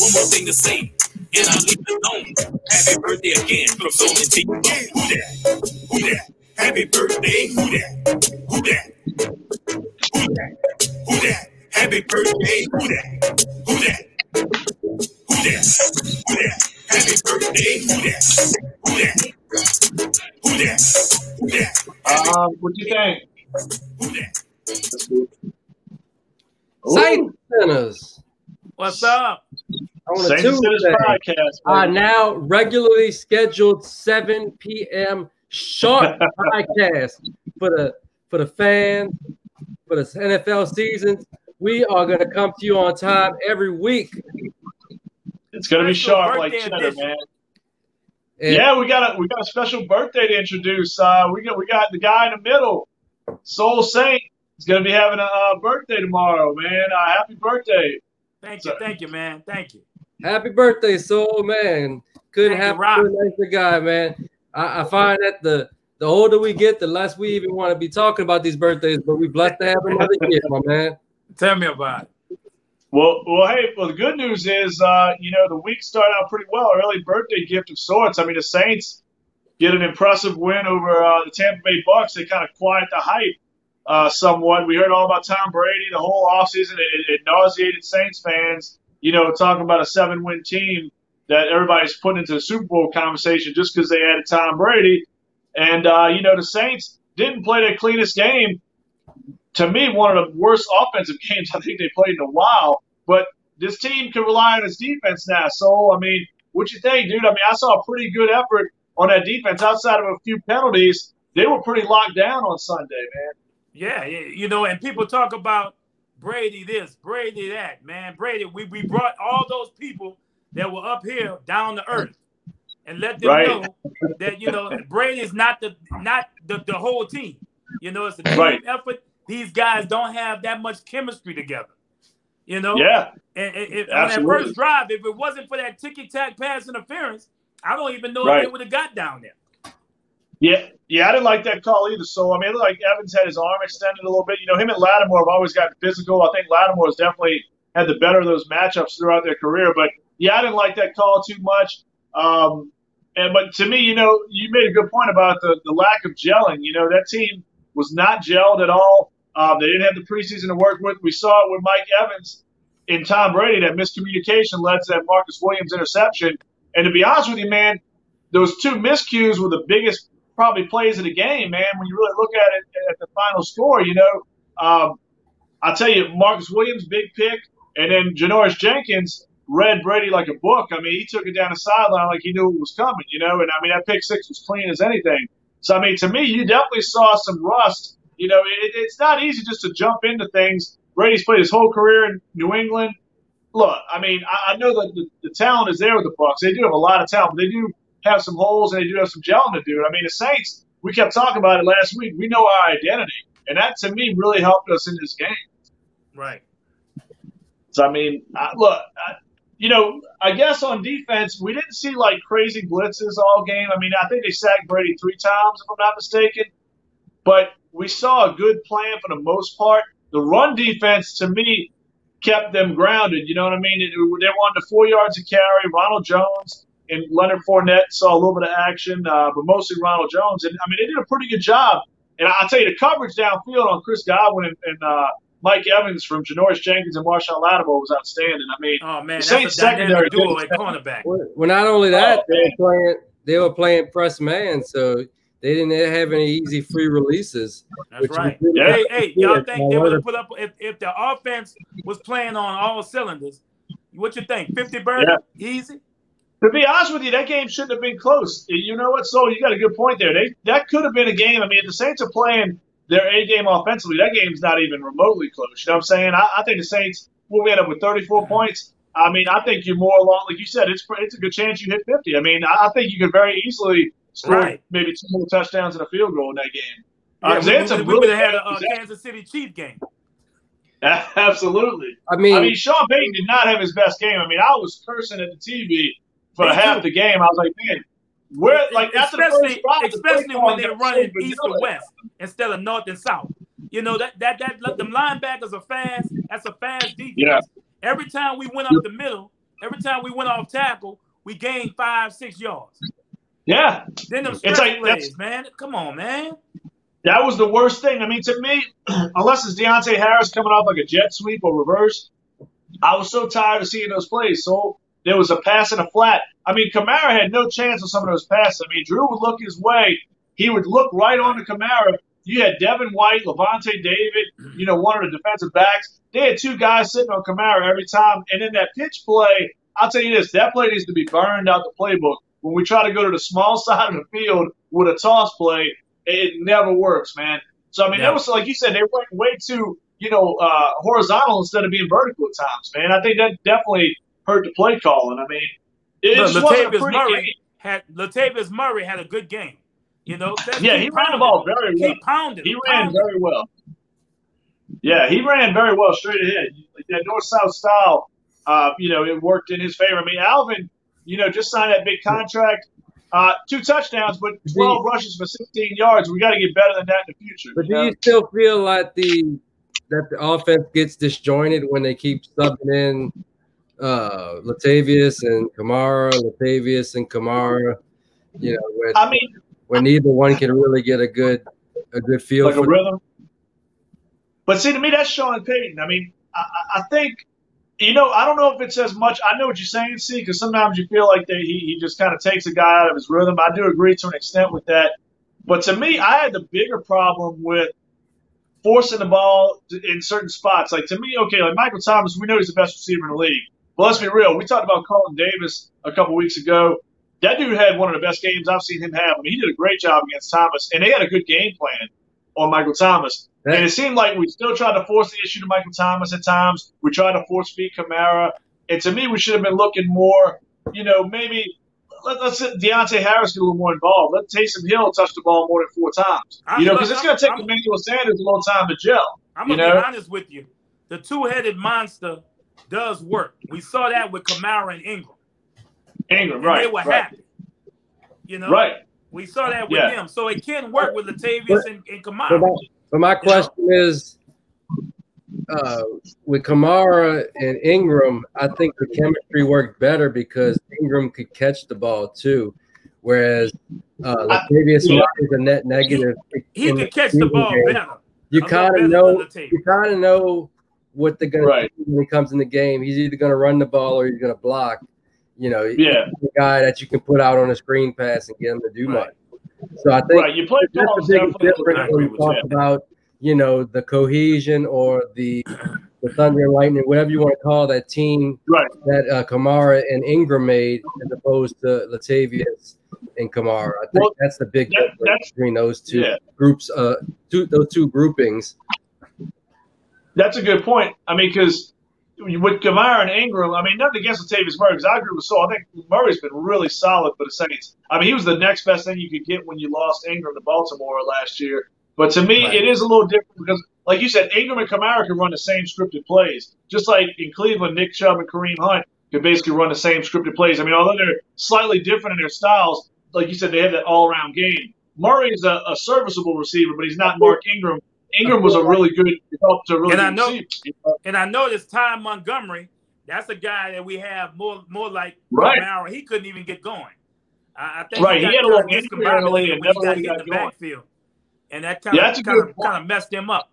one more thing to say, and I leave it alone. Happy birthday again from Soul and T. Who that? Who that? Happy birthday, who that? Who that? Who that? Who that? Happy birthday, who that? Who that? Who that? Who that? Happy birthday, who that? Who that? Who that? Who that? Um, what do you think? Who that? Saint Centers. What's up? On a Saints Tuesday, podcast. our now regularly scheduled 7 p.m. short podcast for the for the fans for the NFL season. We are going to come to you on time every week. It's gonna be sharp like cheddar, man. And Yeah, we got a we got a special birthday to introduce. Uh, we got we got the guy in the middle, Soul Saint. He's gonna be having a uh, birthday tomorrow, man. Uh, happy birthday! Thank you, thank you, man. Thank you. Happy birthday, Soul man! Couldn't Thank you, have Rock. a nicer guy, man. I, I find that the the older we get, the less we even want to be talking about these birthdays. But we blessed to have another year, my man. Tell me about it. Well, well, hey, well, the good news is, uh, you know, the week started out pretty well. Early birthday gift of sorts. I mean, the Saints get an impressive win over uh, the Tampa Bay Bucks. They kind of quiet the hype uh, somewhat. We heard all about Tom Brady the whole offseason. It, it nauseated Saints fans, you know, talking about a seven-win team that everybody's putting into the Super Bowl conversation just because they added Tom Brady. And uh, you know, the Saints didn't play their cleanest game. To me, one of the worst offensive games I think they played in a while. But this team can rely on its defense now. So, I mean, what you think, dude? I mean, I saw a pretty good effort on that defense outside of a few penalties. They were pretty locked down on Sunday, man. Yeah, you know, and people talk about Brady this, Brady that, man. Brady, we, we brought all those people that were up here down to earth and let them Right. know that you know Brady is not the not the, the whole team. You know, it's a team Right. effort. These guys don't have that much chemistry together. You know, Yeah, and, and- and on that first drive, if it wasn't for that ticky tack pass interference, I don't even know if they would have got down there. Yeah, yeah. I didn't like that call either. So, I mean, it looked like Evans had his arm extended a little bit. You know, him and Lattimore have always gotten physical. I think Lattimore has definitely had the better of those matchups throughout their career. But yeah, I didn't like that call too much. Um, and but to me, you know, you made a good point about the, the lack of gelling. You know, that team was not gelled at all. Um, they didn't have the preseason to work with. We saw it with Mike Evans and Tom Brady. That miscommunication led to that Marcus Williams interception. And to be honest with you, man, those two miscues were the biggest probably plays of the game, man. When you really look at it at the final score, you know, um, I'll tell you, Marcus Williams, big pick, and then Janoris Jenkins read Brady like a book. I mean, he took it down the sideline like he knew it was coming, you know. And I mean, that pick six was clean as anything. So I mean, to me, you definitely saw some rust. You know, it, it's not easy just to jump into things. Brady's played his whole career in New England. Look, I mean, I, I know that the, the talent is there with the Bucks. They do have a lot of talent, they do have some holes and they do have some gelling to do. I mean, the Saints. We kept talking about it last week. We know our identity, and that to me really helped us in this game. Right. So I mean, I, look, I, you know, I guess on defense we didn't see like crazy blitzes all game. I mean, I think they sacked Brady three times if I'm not mistaken, but we saw a good plan for the most part. The run defense to me kept them grounded. You know what I mean? It, they the four yards of carry. Ronald Jones and Leonard Fournette saw a little bit of action, uh, but mostly Ronald Jones. And I mean, they did a pretty good job. And I'll tell you, the coverage downfield on Chris Godwin and, and uh, Mike Evans from Janoris Jenkins and Marshon Lattimore was outstanding. I mean, Oh man, The that's Saints a dynamic secondary duo at cornerback. Well, well, not only that, Oh, they were playing they were playing press man, so they didn't have any easy free releases. That's right. Yeah. Hey, hey, y'all think they I would have put up if, if the offense was playing on all cylinders? What you think? 50 burner? Easy? To be honest with you, that game shouldn't have been close. You know what? So you got a good point there. They that could have been a game. I mean, if the Saints are playing their A game offensively, that game's not even remotely close. You know what I'm saying? I, I think the Saints will end up with 34 points. I mean, I think you're more along, like you said, it's it's a good chance you hit 50. I mean, I, I think you could very easily score Right. maybe two more touchdowns and a field goal in that game. Uh, Yeah, 'cause we, they had some we, we really would have had a bad uh. Kansas City Chief game. Absolutely. I mean, I mean, Sean Payton did not have his best game. I mean, I was cursing at the TV for Me half too. the game. I was like, man, where like the especially drive, the especially play when they're running east and west instead of north and south. You know that that that them linebackers are fast. That's a fast defense. Yeah. Every time we went up the middle, every time we went off tackle, we gained five, six yards. Yeah, Then them It's like- plays, man. Come on, man. that was the worst thing. I mean, to me, unless it's Deonte Harris coming off like a jet sweep or reverse, I was so tired of seeing those plays. So there was a pass and a flat. I mean, Kamara had no chance on some of those passes. I mean, Drew would look his way. He would look right on to Kamara. You had Devin White, Lavonte David, you know, one of the defensive backs. They had two guys sitting on Kamara every time. And in that pitch play, I'll tell you this, that play needs to be burned out the playbook. When we try to go to the small side of the field with a toss play, it never works, man. So I mean, Yeah. that was like you said, they went way too, you know, uh, horizontal instead of being vertical at times, man. I think that definitely hurt the play calling. I mean, it Look, just wasn't a Latavius pretty Murray game. had Latavius Murray had a good game. You know, Let's Yeah, keep he ran the ball very well. Keep pounding. He ran pounding him. very well. Yeah, he ran very well straight ahead. That north south style, uh, you know, it worked in his favor. I mean, Alvin, you know, just signed that big contract. Uh, two touchdowns, but 12 rushes for 16 yards. We got to get better than that in the future. But you do you still feel like the that the offense gets disjointed when they keep subbing in uh Latavius and Kamara, Latavius and Kamara? You know, when, I mean, when neither one can really get a good a good feel like a for rhythm. But see, to me, that's Sean Payton. I mean, I, I I think, you know, I don't know if it says much. I know what you're saying, see, because sometimes you feel like they, he, he just kind of takes a guy out of his rhythm. I do agree to an extent with that. But to me, I had the bigger problem with forcing the ball in certain spots. Like, to me, okay, like Michael Thomas, we know he's the best receiver in the league. But let's be real. We talked about Colin Davis a couple weeks ago. That dude had one of the best games I've seen him have. I mean, he did a great job against Thomas, and they had a good game plan on Michael Thomas. that. And it seemed like we still tried to force the issue to Michael Thomas at times. We tried to force feed Kamara. And to me, we should have been looking more, you know, maybe let, let's let Deonte Harris get a little more involved. Let Taysom Hill touch the ball more than four times. I'm- You know, because it's going to take I'm- Emmanuel Sanders a little time to gel. I'm gonna be honest with you. The two-headed monster does work. We saw that with Kamara and Ingram. Ingram, And right. they were right, happy. You know, right. we saw that with Yeah. them. So it can work with Latavius and, and But Kamara. my, but my question is, uh, with Kamara and Ingram, I think the chemistry worked better because Ingram could catch the ball too, whereas uh, Latavius yeah. Is a net negative. He in could catch the ball game. better. You kind of know. You kind of know what they're gonna Right. do when he comes in the game. He's either gonna run the ball or he's gonna block. You know, Yeah. a guy that you can put out on a screen pass and get him to do Right. much. So I think Right. You play that's the biggest difference when we talk you. about you know the cohesion or the the thunder and lightning, whatever you want to call that team Right. that uh, Kamara and Ingram made, as opposed to Latavius and Kamara. I think Well, that's the big that- difference between those two Yeah. groups. Uh, two those two groupings. That's a good point. I mean, because with Kamara and Ingram, I mean, nothing against Latavius Murray, because I agree with Saul. I think Murray's been really solid for the Saints. I mean, he was the next best thing you could get when you lost Ingram to Baltimore last year. But to me, Right. it is a little different because, like you said, Ingram and Kamara can run the same scripted plays. Just like in Cleveland, Nick Chubb and Kareem Hunt could basically run the same scripted plays. I mean, although they're slightly different in their styles, like you said, they have that all around game. Murray's a, a serviceable receiver, but he's not Mark Ingram. Ingram was a really good, helped to really And I know- receiver. you know? And I noticed Ty Montgomery. That's a guy that we have more more like Right. Kamara. He couldn't even get going. I, I think Right, he got had a little injury early and he never got really got the going. backfield, and that kind Yeah, of kind of kind of messed him up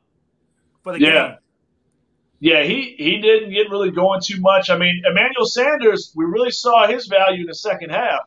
for the Yeah. game. Yeah, he, he didn't get really going too much. I mean, Emmanuel Sanders, we really saw his value in the second half.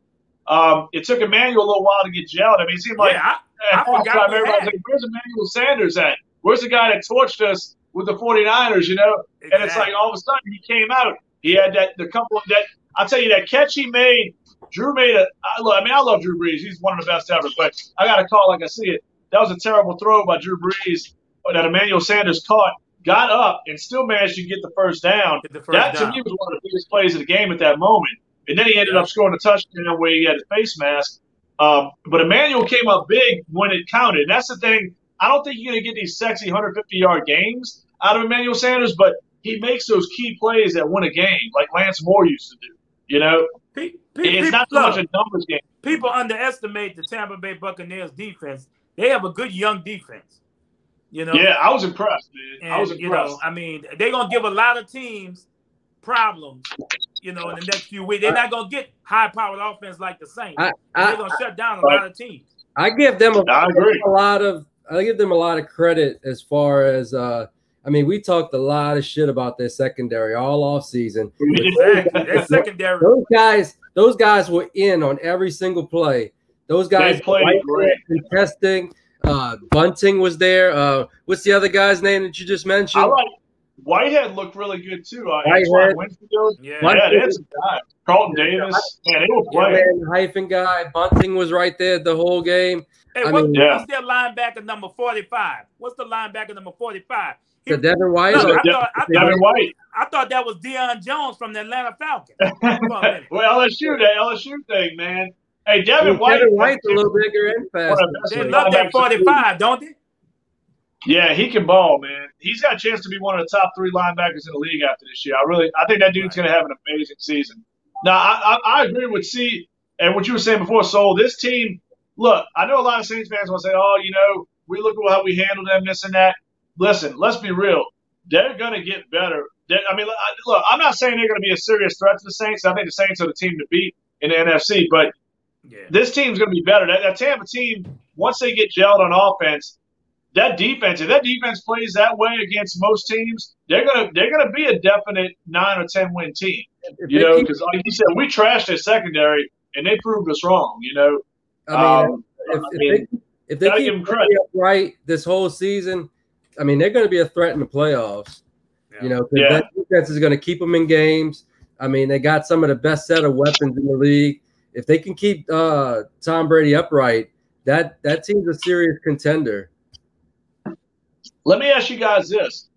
Um, it took Emmanuel a little while to get gelled. I mean, it seemed like yeah, at I forgot halftime, we everybody's like, where's Emmanuel Sanders at? Where's the guy that torched us with the 49ers, you know? I, And it's like all of a sudden he came out. He had that the couple of that I'll tell you that catch he made. Drew made a. I, love, I mean, I love Drew Brees. He's one of the best ever. But I got to call like I see it. That was a terrible throw by Drew Brees that Emmanuel Sanders caught. Got up and still managed to get the first down. The first that down. to me was one of the biggest plays of the game at that moment. And then he ended up scoring a touchdown where he had his face mask. Um, but Emmanuel came up big when it counted. And that's the thing. I don't think you're going to get these sexy 150 yard games out of Emmanuel Sanders, but he makes those key plays that win a game, like Lance Moore used to do. You know, Pe- pe- it's people, not so much a numbers game. people underestimate the Tampa Bay Buccaneers defense. They have a good young defense. You know, Yeah, I was impressed, man. and I was impressed. you know, I mean, they're gonna give a lot of teams problems you know, in the next few weeks. They're not gonna get high powered offense like the Saints. I, they're gonna shut down a lot of teams. I give them a, I agree. a lot of I give them a lot of credit as far as uh I mean, we talked a lot of shit about their secondary all off season. Exactly. Their secondary. Those guys, those guys were in on every single play. Those guys They played great. there contesting. Uh, Bunting was there. Uh, what's the other guy's name that you just mentioned? I like Whitehead looked really good too. Uh, Whitehead. Antoine Winfield. Yeah. Yeah, they had some guys. Carlton Davis. Man, they were Yeah, playing. man, hyphen guy. Bunting was right there the whole game. Hey, I what, mean- Yeah. what's their linebacker number 45? What's the linebacker number 45? The Devin White. Look, I, Yeah, thought, I, Devin thought, White. I thought that was Deion Jones from the Atlanta Falcons. Come on, man. well, LSU, that LSU thing, man. Hey, Devin White. Devin White's a little bigger and faster. They love that 45, don't they? Yeah, he can ball, man. He's got a chance to be one of the top three linebackers in the league after this year. I really, I think that dude's going to have an amazing season. Now, I, I, I agree with C and what you were saying before. So this team, look, I know a lot of Saints fans will say, "Oh, you know, we look at how we handle them, this and that." Listen, let's be real. They're going to get better. They're, I mean, I- look, I'm not saying they're going to be a serious threat to the Saints. I think the Saints are the team to beat in the NFC, but Yeah. this team's going to be better. That, that Tampa team, once they get gelled on offense, that defense, if that defense plays that way against most teams, they're gonna they're gonna be a definite nine or ten win team. If You know, keep- because like you said, we trashed their secondary and they proved us wrong. You know, I mean, um, if, I if they if they gotta give keep 'em credit. playing upright this whole season, I mean, they're going to be a threat in the playoffs. You know, 'cause Yeah. that defense is going to keep them in games. I mean, they got some of the best set of weapons in the league. If they can keep uh, Tom Brady upright, that that team's a serious contender. Let me ask you guys this: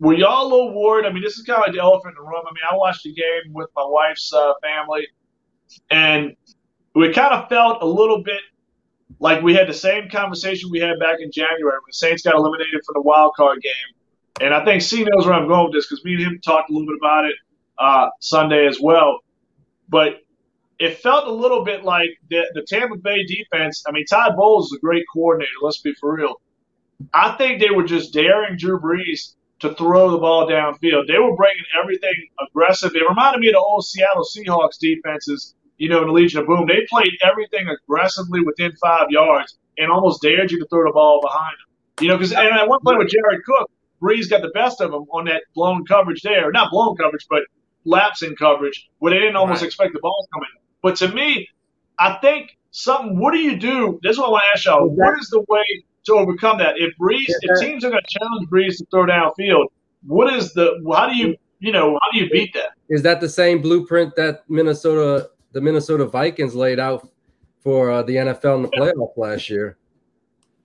Were y'all a little worried? I mean, this is kind of like the elephant in the room. I mean, I watched the game with my wife's uh, family, and we kind of felt a little bit like we had the same conversation we had back in January when the Saints got eliminated from the wild card game. And I think C knows where I'm going with this because me and him talked a little bit about it uh, Sunday as well. But it felt a little bit like the, the Tampa Bay defense. I mean, Todd Bowles is a great coordinator. Let's be for real. I think they were just daring Drew Brees to throw the ball downfield. They were bringing everything aggressive. It reminded me of the old Seattle Seahawks defenses, you know, in the Legion of Boom. They played everything aggressively within five yards and almost dared you to throw the ball behind them. You know, because and at one point with Jared Cook, Brees got the best of him on that blown coverage there. Not blown coverage, but lapsing coverage where they didn't almost Right. expect the ball coming. But to me, I think something. What do you do? This is what I want to ask y'all. What is the way to overcome that? If Brees, if teams are going to challenge Brees to throw downfield, what is the? How do you, you know, how do you beat that? Is that the same blueprint that Minnesota, the Minnesota Vikings laid out for uh, the NFL in the playoff last year?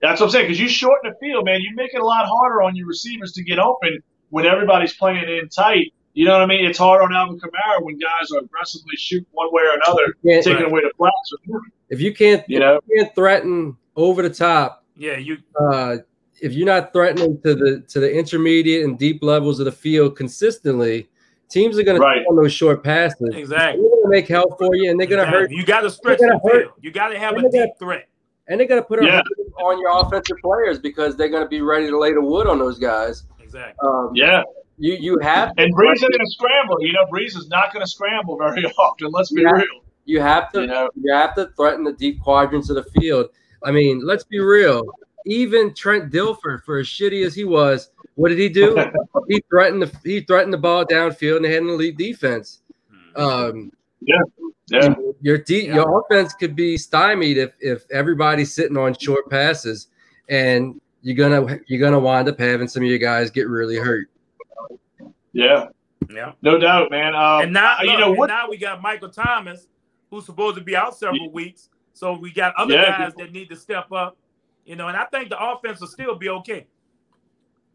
That's what I'm saying. Because you shorten the field, man. You make it a lot harder on your receivers to get open when everybody's playing in tight. You know what I mean? It's hard on Alvin Kamara when guys are aggressively shooting one way or another, taking Right. away the flats. If you can't, You know, you can't threaten over the top, Yeah, you uh, if you're not threatening to the to the intermediate and deep levels of the field consistently, teams are going Right. to on those short passes. Exactly, They're going to make help for you, and they're going to hurt, Exactly. You got to stretch They're the hurt. field. You got to have They're a gonna- deep threat. and they're going to put a Yeah. on your offensive players because they're going to be ready to lay the wood on those guys. Exactly. Um, yeah. you you have And Brees isn't going to scramble. You know, Brees is not going to scramble very often. Let's be Yeah. real. you have to You know, you have to threaten the deep quadrants of the field. I mean, let's be real. Even Trent Dilfer, for as shitty as he was, what did he do? he threatened the he threatened the ball downfield and they had an elite defense. Um, yeah. your de- your offense could be stymied if if everybody's sitting on short passes, and you're gonna you're gonna wind up having some of your guys get really hurt. Yeah. Yeah. No doubt, man. Um, And now, you look, know what? now we got Michael Thomas, who's supposed to be out several weeks. So we got other Yeah. guys that need to step up. You know, and I think the offense will still be okay.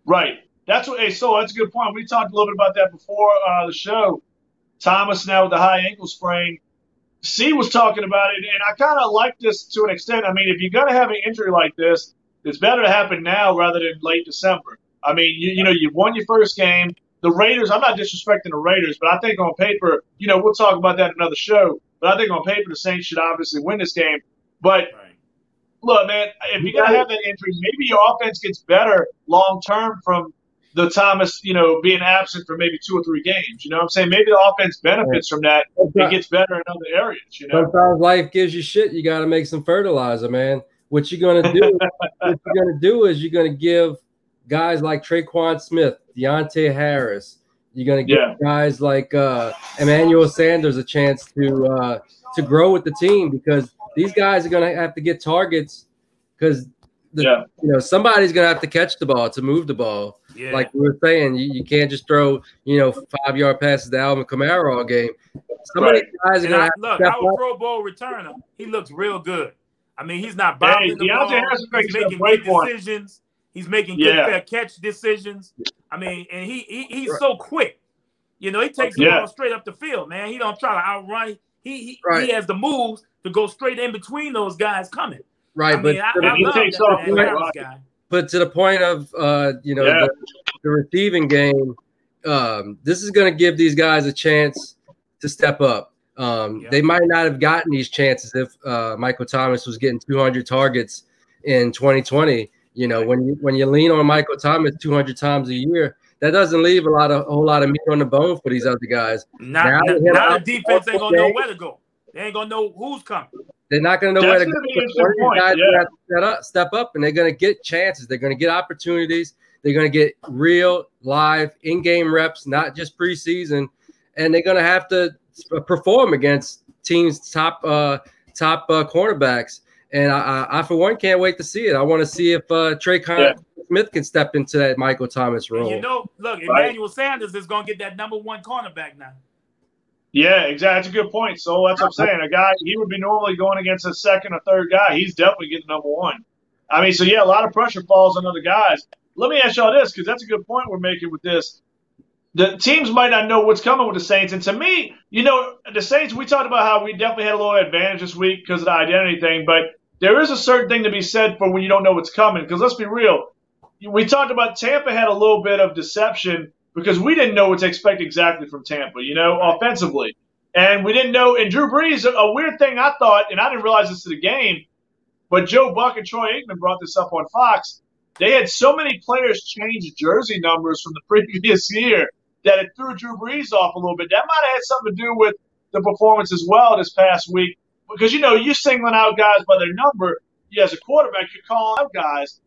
Right. That's what. Hey, so that's a good point. We talked a little bit about that before uh, the show. Thomas now with the high ankle sprain. C was talking about it, and I kind of like this to an extent. I mean, if you're going to have an injury like this, it's better to happen now rather than late December. I mean, you, you know, you won your first game. The Raiders, I'm not disrespecting the Raiders, but I think on paper, you know, we'll talk about that in another show. But I think on paper, the Saints should obviously win this game. But Right. look, man, if you're gonna have that injury, maybe your offense gets better long term from the Thomas, you know, being absent for maybe two or three games. You know what I'm saying? Maybe the offense benefits from that. It gets better in other areas, you know. Sometimes life gives you shit. You got to make some fertilizer, man. What you're gonna do? what you're gonna do is you're gonna give guys like Tre'Quan Smith, Deonte Harris. You're gonna give Yeah. guys like uh, Emmanuel Sanders a chance to uh, to grow with the team because these guys are gonna have to get targets because Yeah. you know somebody's gonna have to catch the ball to move the ball. Yeah. Like we were saying, you, you can't just throw you know five yard passes to Alvin Kamara all game. Some of Right. guys are gonna I, have to look, step our up. Pro Bowl returner, he looks real good. I mean, he's not Hey, bobbling the Deonte ball. Harris He's making making some great good points. decisions. He's making Yeah. good fair catch decisions. I mean, and he, he he's so quick. You know, he takes the Yeah. ball straight up the field, man. He don't try to outrun. He he, Right. he has the moves to go straight in between those guys coming. right, I but mean, I, to the- I he love takes that, off that like guy. but to the point of uh, you know Yeah. the, the receiving game, um, this is going to give these guys a chance to step up. Um, Yeah. They might not have gotten these chances if uh, Michael Thomas was getting 200 targets in 2020. You know, when you when you lean on Michael Thomas 200 times a year, that doesn't leave a lot of a whole lot of meat on the bone for these other guys. Not, Now now, they hit now the defense ain't gonna know where to go. They ain't gonna know who's coming. They're not going to know That's where to go. gonna be an but One of interesting these guys gonna yeah. have to step up, step up, and they're going to get chances. They're going to get opportunities. They're going to get real, live, in-game reps, not just preseason, and they're going to have to perform against teams' top uh, top uh, cornerbacks. And I, I, I, for one, can't wait to see it. I want to see if uh, Trey Con- Yeah. Smith can step into that Michael Thomas And role. you know, look, Right. Emmanuel Sanders is gonna get that number one cornerback now. Yeah, exactly. That's a good point. So that's what I'm saying. A guy he would be normally going against a second or third guy. He's definitely getting number one. I mean, so yeah, a lot of pressure falls on other guys. Let me ask y'all this because that's a good point we're making with this. The teams might not know what's coming with the Saints, and to me, you know, the Saints. We talked about how we definitely had a little advantage this week because of the identity thing, but there is a certain thing to be said for when you don't know what's coming. Because let's be real, we talked about Tampa had a little bit of deception because we didn't know what to expect exactly from Tampa, you know, offensively. And we didn't know. And Drew Brees, a, weird thing I thought, and I didn't realize this to the game, but Joe Buck and Troy Aikman brought this up on Fox. They had so many players change jersey numbers from the previous year that it threw Drew Brees off a little bit. That might have had something to do with the performance as well this past week. Because, you know, you're singling out guys by their number, you as a quarterback, you're calling out guys.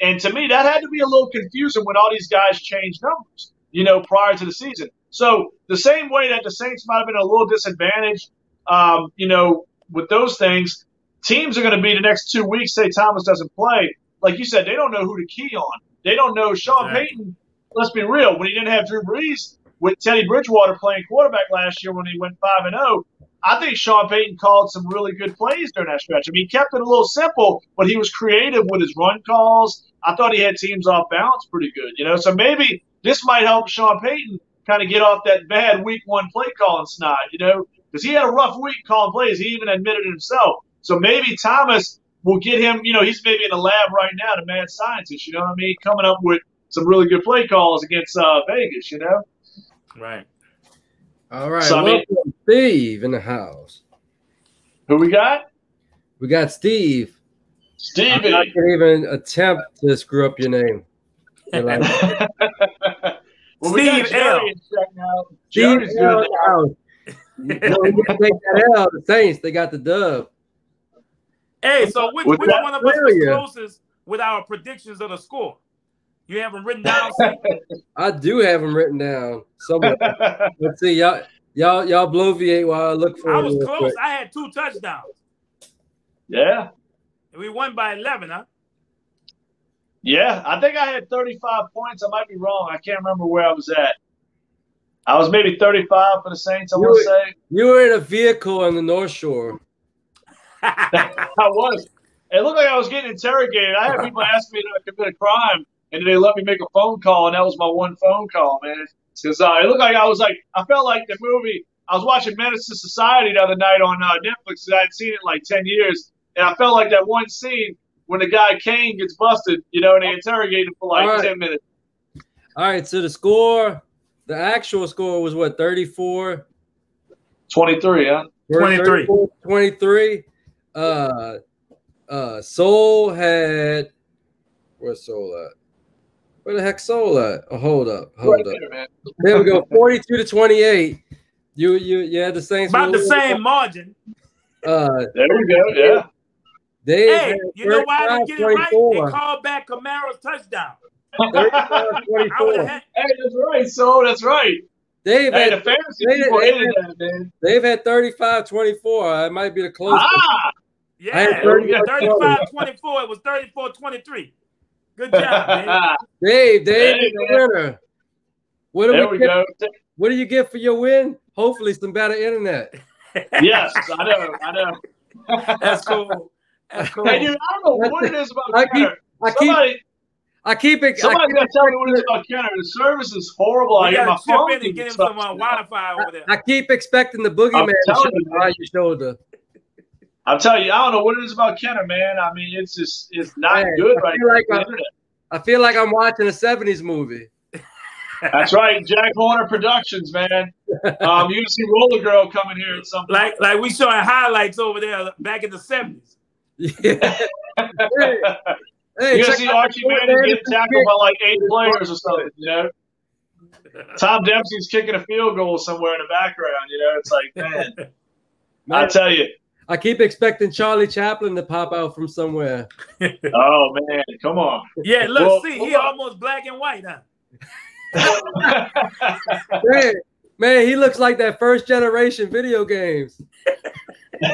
And to me, that had to be a little confusing when all these guys changed numbers, you know, prior to the season. So the same way that the Saints might have been a little disadvantaged, um, you know, with those things, teams are going to be the next two weeks. Say Thomas doesn't play, like you said, they don't know who to key on. They don't know Sean Exactly. Payton. Let's be real. When he didn't have Drew Brees with Teddy Bridgewater playing quarterback last year when he went five and zero, I think Sean Payton called some really good plays during that stretch. I mean, he kept it a little simple, but he was creative with his run calls. I thought he had teams off balance pretty good, you know. So maybe this might help Sean Payton kind of get off that bad week one play calling snide, you know, because he had a rough week calling plays. He even admitted it himself. So maybe Thomas will get him, you know, he's maybe in the lab right now, the mad scientist, you know what I mean, coming up with some really good play calls against uh, Vegas, you know. Right. All right, So, I mean- welcome, Steve in the house. Who we got? We got Steve. Steve. I'm not even attempt to screw up your name. Like, well, we Steve L. in check now. Steve Jerry's L good. in the. No, we take that L. The Saints, they got the dub. Hey, so which, which one of us was closest with our predictions of the score? You have them written down. I do have them written down somewhere. Let's see, y'all, y'all, y'all bloviate while I look for I was close. quick. I had two touchdowns. yeah. And we won by 11, huh? Yeah. I think I had 35 points. I might be wrong. I can't remember where I was at. I was maybe 35 for the Saints, I You want to were- say. You were in a vehicle on the North Shore. I was. It looked like I was getting interrogated. I had people ask me if I commit a crime, and then they let me make a phone call, and that was my one phone call, man. Because uh, it looked like I was like, I felt like the movie. I was watching Menace to Society the other night on uh, Netflix. 'cause I hadn't seen it in like 10 years. And I felt like that one scene when the guy Kane gets busted, you know, and they interrogate him for like All right. 10 minutes. All right, so the score, the actual score was what, 34? 23, huh? 23. 23. Uh, uh, Soul had, where's Soul at? Where the heck Soul at? Oh, hold up, Right hold up. there. There we go. 42 to 28. You you you had the Saints. About the win. same margin. Uh, There we go. Yeah. Dave Hey, you know why I didn't get it right? They called back Kamara's touchdown. I 24. had Hey, that's right. So that's right. Dave Hey, had, the fantasy they- people they- hated that, man. Dave had 35 24. It might be the closest. Ah, yeah, I 35 35, 24. It was 34 23. Good job, man. Dave, Dave Hey, the winner. What do there we we get? go. What do you get for your win? Hopefully, some better internet. Yes, I know. I know. That's cool. That's cool. Hey, dude, I don't know what it is about I keep- Kenner. I keep, Somebody, I keep it. Somebody got to tell me what it is about Kenner. The service is horrible. I We my gotta chip phone in and get him some uh. Wi-Fi over there. I keep expecting the boogeyman to show you, up your shoulder. I'm telling you, I don't know what it is about Kenner, man. I mean, it's just it's not Man, good I right feel now. like I, I feel like I'm watching a 70s movie. That's right, Jack Horner Productions, man. Um, you see Roller Girl coming here at some point. Like like we showing highlights over there back in the 70s. Yeah. hey, hey, you check see out Archie the Manning man getting tackled by like eight players or something, you know? Tom Dempsey's kicking a field goal somewhere in the background, you know? It's like, man, I tell you, I keep expecting Charlie Chaplin to pop out from somewhere. oh man, come on. Yeah, look, Well, see, hold he on. almost black and white, huh? Man, man, he looks like that first generation video games. hey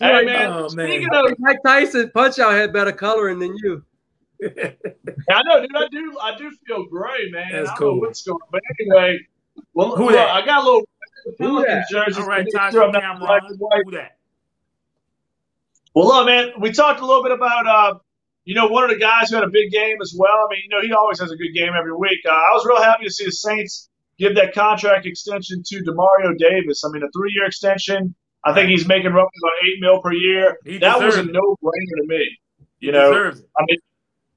man, Oh, man. speaking of, Mike Tyson punch out had better coloring than you. I know, dude, I do, I do feel gray, man. That's I don't cool. know what's going. But anyway, well, Who look. I got a little Who that? All right, Tasha sure I'm not Cameron. black and white. Who that? Well, look, man, we talked a little bit about, uh, you know, one of the guys who had a big game as well. I mean, you know, he always has a good game every week. Uh, I was real happy to see the Saints give that contract extension to Demario Davis. I mean, a three-year extension. I think he's making roughly about eight mil per year. He that was a no-brainer to me. He You know. I mean,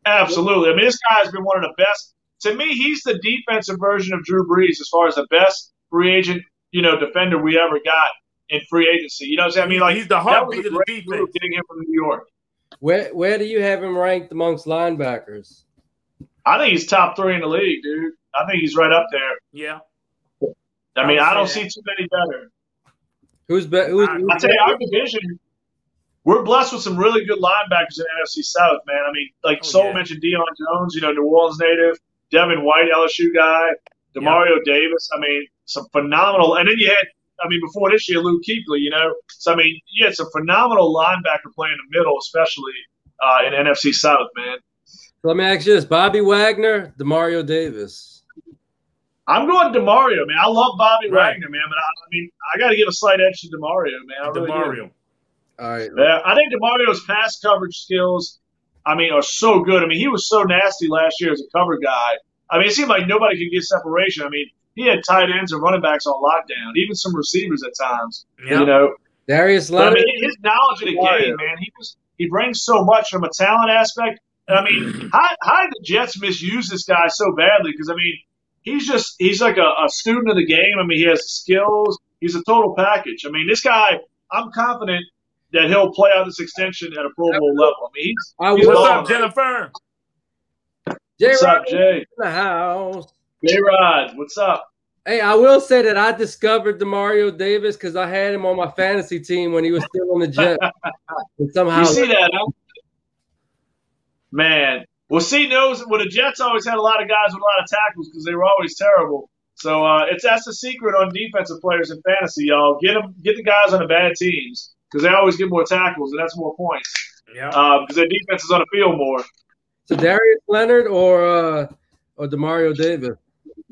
absolutely. I mean, this guy's been one of the best. To me, he's the defensive version of Drew Brees as far as the best free agent, you know, defender we ever got in free agency. You know what I'm saying? I mean, like He's the that heartbeat of the great defense. getting him from New York. Where where do you have him ranked amongst linebackers? I think he's top three in the league, dude. I think he's right up there. Yeah. I I mean, would I don't say see too many better. Who's better? who's, I- who's I tell you, our division, we're blessed with some really good linebackers in NFC South, man. I mean, like Oh, Soul yeah. mentioned, Deion Jones, you know, New Orleans native, Devin White, LSU guy, Demario Davis. I mean, some phenomenal. And then you had, I mean, before this year, Luke Kuechly, you know. So I mean, you had some phenomenal linebacker play in the middle, especially uh, in NFC South, man. So let me ask you this: Bobby Wagner, Demario Davis. I'm going Demario, man. I love Bobby Right. Wagner, man, but I, I mean, I got to give a slight edge to Demario, man. I really do. DeMario. All right. Yeah, I think Demario's pass coverage skills, I mean, are so good. I mean, he was so nasty last year as a cover guy. I mean, it seemed like nobody could get separation. I mean, he had tight ends and running backs on lockdown, even some receivers at times. Yeah. You know, Darius but I mean, his knowledge of the Mario. game, man, he just he brings so much from a talent aspect. And I mean, how how did the Jets misuse this guy so badly? Because I mean, he's just he's like a, a student of the game. I mean, he has skills. He's a total package. I mean, this guy, I'm confident that he'll play out this extension at a Pro Bowl level. I mean, he's I he's What's up, Jennifer? Jay What's up, Jay? in the house. J Rod, what's up? Hey, I will say that I discovered Demario Davis because I had him on my fantasy team when he was still on the Jets. and somehow, You see that, huh? Man. Well, see, knows well the Jets always had a lot of guys with a lot of tackles because they were always terrible. So uh, it's that's the secret on defensive players in fantasy, y'all. Get them, get the guys on the bad teams because they always get more tackles and that's more points Yeah. because their defense is on the field more. so Darius Leonard or uh, or Demario Davis.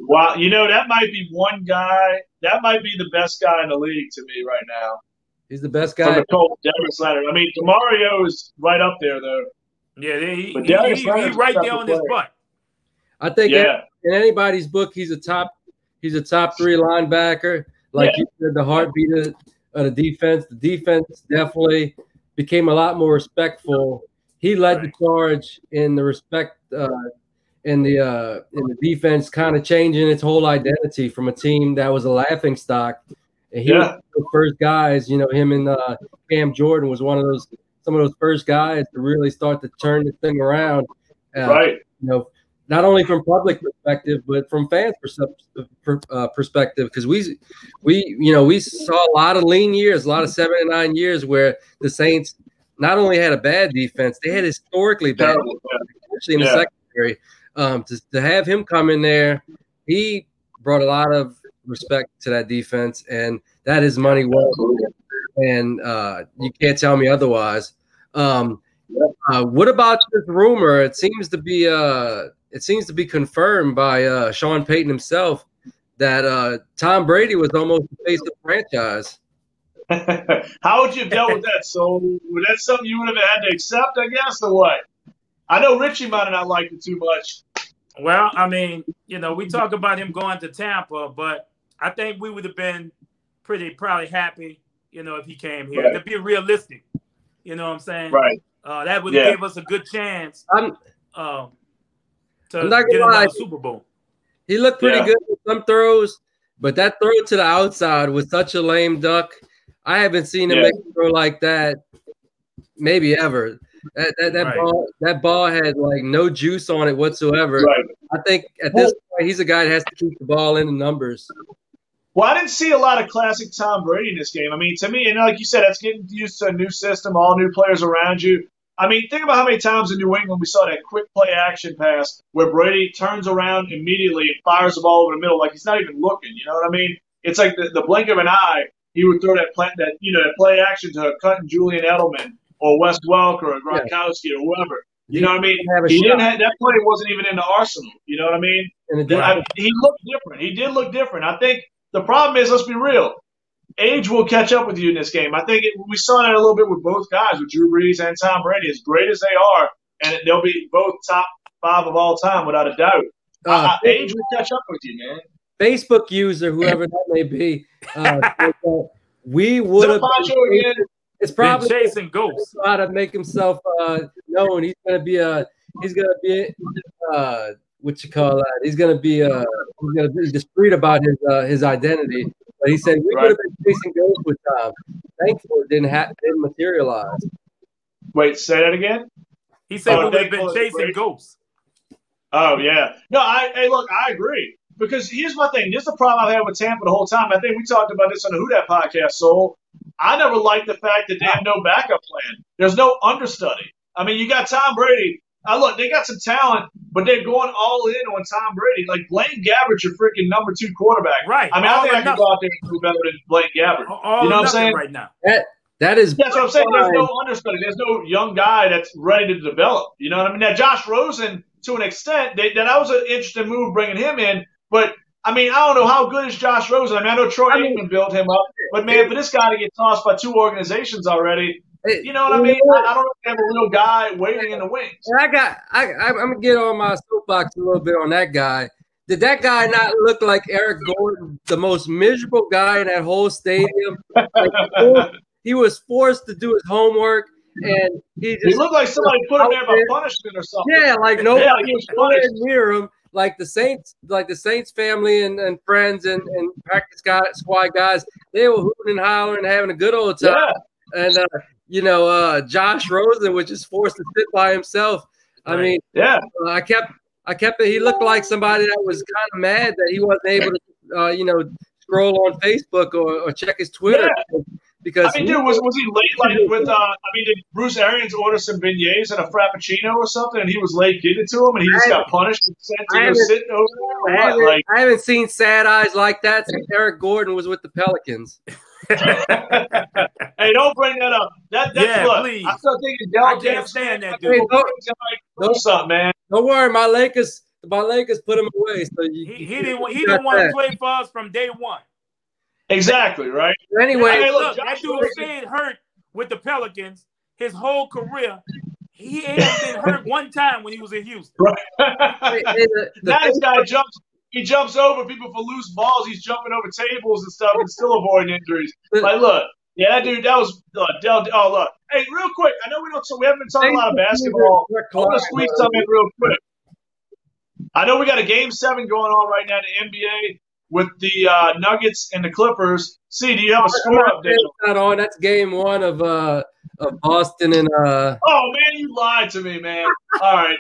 Wow, you know that might be one guy. That might be the best guy in the league to me right now. He's the best From guy. the Colts, Darius Leonard. I mean, Demario is right up there though. Yeah, they, he, But he, he, he right there on his player. butt. I think Yeah, in anybody's book, he's a top. He's a top three linebacker. Like Yeah. you said, the heartbeat of, of the defense. The defense definitely became a lot more respectful. He led Right. the charge in the respect uh, in the uh, in the defense, kind of changing its whole identity from a team that was a laughing stock. And he was Yeah. one of the first guys. You know, him and uh, Cam Jordan was one of those some of those first guys to really start to turn the thing around. Uh, right. You know, not only from public perspective, but from fans uh, perspective, because we, we, you know, we saw a lot of lean years, a lot of seven and nine years where the Saints not only had a bad defense, they had historically bad, especially in the Yeah. secondary. Um, to, to have him come in there, he brought a lot of respect to that defense, and that is money well and uh, you can't tell me otherwise. Um, uh, what about this rumor? It seems to be uh, it seems to be confirmed by uh, Sean Payton himself that uh, Tom Brady was almost the face of the franchise. How would you have dealt with that? So, that's something you would have had to accept, I guess, or what? I know Richie might have not liked it too much. Well, I mean, you know, we talk about him going to Tampa, but I think we would have been pretty probably happy, you know, if he came here. Right. To be realistic, you know what I'm saying? Right. Uh, that would have Yeah. gave us a good chance I'm, um, to I'm not get lie. another Super Bowl. he looked pretty Yeah. good with some throws, but that throw to the outside was such a lame duck. I haven't seen him Yeah. make a throw like that, maybe ever. That that, that Right. ball that ball had like no juice on it whatsoever. Right. I think at this point he's a guy that has to keep the ball in the numbers. Well, I didn't see a lot of classic Tom Brady in this game. I mean, to me, and like you said, that's getting used to a new system, all new players around you. I mean, think about how many times in New England we saw that quick play action pass where Brady turns around immediately and fires the ball over the middle like he's not even looking. You know what I mean? It's like the, the blink of an eye, he would throw that plant that you know that play action to a cutting Julian Edelman or Wes Welker or Gronkowski or whoever. You know what I mean? He shot. didn't have that play wasn't even in the arsenal. You know what I mean? And it I, he looked different. He did look different. I think the problem is, let's be real, age will catch up with you in this game. I think it, we saw that a little bit with both guys, with Drew Brees and Tom Brady. As great as they are, and they'll be both top five of all time without a doubt. uh, Uh, age will catch up with you, man. Facebook user, whoever that may be, uh, we would have. Again? It's Been probably chasing ghosts. how to make himself uh, known. He's gonna be a. He's gonna be uh, what you call that? He's gonna be uh, he's gonna be discreet about his uh, his identity. But he said we Right. would have been chasing ghosts with Tom. Thankfully, it didn't ha- didn't materialize. Wait, say that again. He said Oh, we would have been chasing ghosts. Oh yeah. No, I hey look, I agree. Because here's my thing. This is the problem I've had with Tampa the whole time. I think we talked about this on the Who Dat podcast, Soul. I never liked the fact that they have no backup plan. There's no understudy. I mean, you got Tom Brady. I look, they got some talent, but they're going all in on Tom Brady. Like Blaine Gabbert's your freaking number two quarterback. Right. I mean, I think I could nothing. go out there and do better than Blaine Gabbert. All You know what I'm saying? right now. That that is That's what I'm saying. There's no understudy. There's no young guy that's ready to develop. You know what I mean? Now, Josh Rosen, to an extent, they, that, that was an interesting move bringing him in. But, I mean, I don't know how good is Josh Rosen. I mean, I know Troy I mean- Aikman built him up. But, man, for this guy to get tossed by two organizations already, you know what I mean? I, I don't know if have a real guy waiting in the wings. And I got I I'm gonna get on my soapbox a little bit on that guy. Did that guy not look like Eric Gordon, the most miserable guy in that whole stadium? Like, he was forced to do his homework, and he He just looked like somebody put him there by punishment or something. yeah, like nobody Yeah, he was punished. near him. Like the Saints, like the Saints family and, and friends and, and practice guy, squad guys, they were hooting and hollering, having a good old time. Yeah, And uh, you know, uh, Josh Rosen was just forced to sit by himself. I Right. mean, yeah. uh, I kept, I kept it. He looked like somebody that was kind of mad that he wasn't able to, uh, you know, scroll on Facebook or, or check his Twitter because I mean, he- dude, was was he late like with? Uh, I mean, did Bruce Arians order some beignets and a frappuccino or something, and he was late getting it to him, and he just got punished and sent I to go haven't- sit over there? or haven't. Like, I haven't seen sad eyes like that since Eric Gordon was with the Pelicans. hey, don't bring that up. That that's Yeah, look. please. I start thinking I Dell can't Demps, stand that man, dude. I Don't- do something, man. Don't worry, my Lakers, my Lakers put him away. So you, He, you- he didn't. He didn't got want to play for us from day one. Exactly right. Anyway, Hey, Hey, look, look, Josh that dude Rosen- stayed hurt with the Pelicans his whole career. He ain't been hurt one time when he was in Houston. hey, hey, the- the now this guy jumps. He jumps over people for loose balls. He's jumping over tables and stuff, and still avoiding injuries. Like, look, yeah, that dude, that was uh, Dell. Oh, look, hey, real quick. I know we don't. So we haven't been talking a lot of basketball. I want to squeeze something in real quick. I know we got a game seven going on right now in the NBA with the uh, Nuggets and the Clippers. See, do you have a score update? That's not on. That's game one of uh of Boston and uh Oh man, you lied to me, man. All right.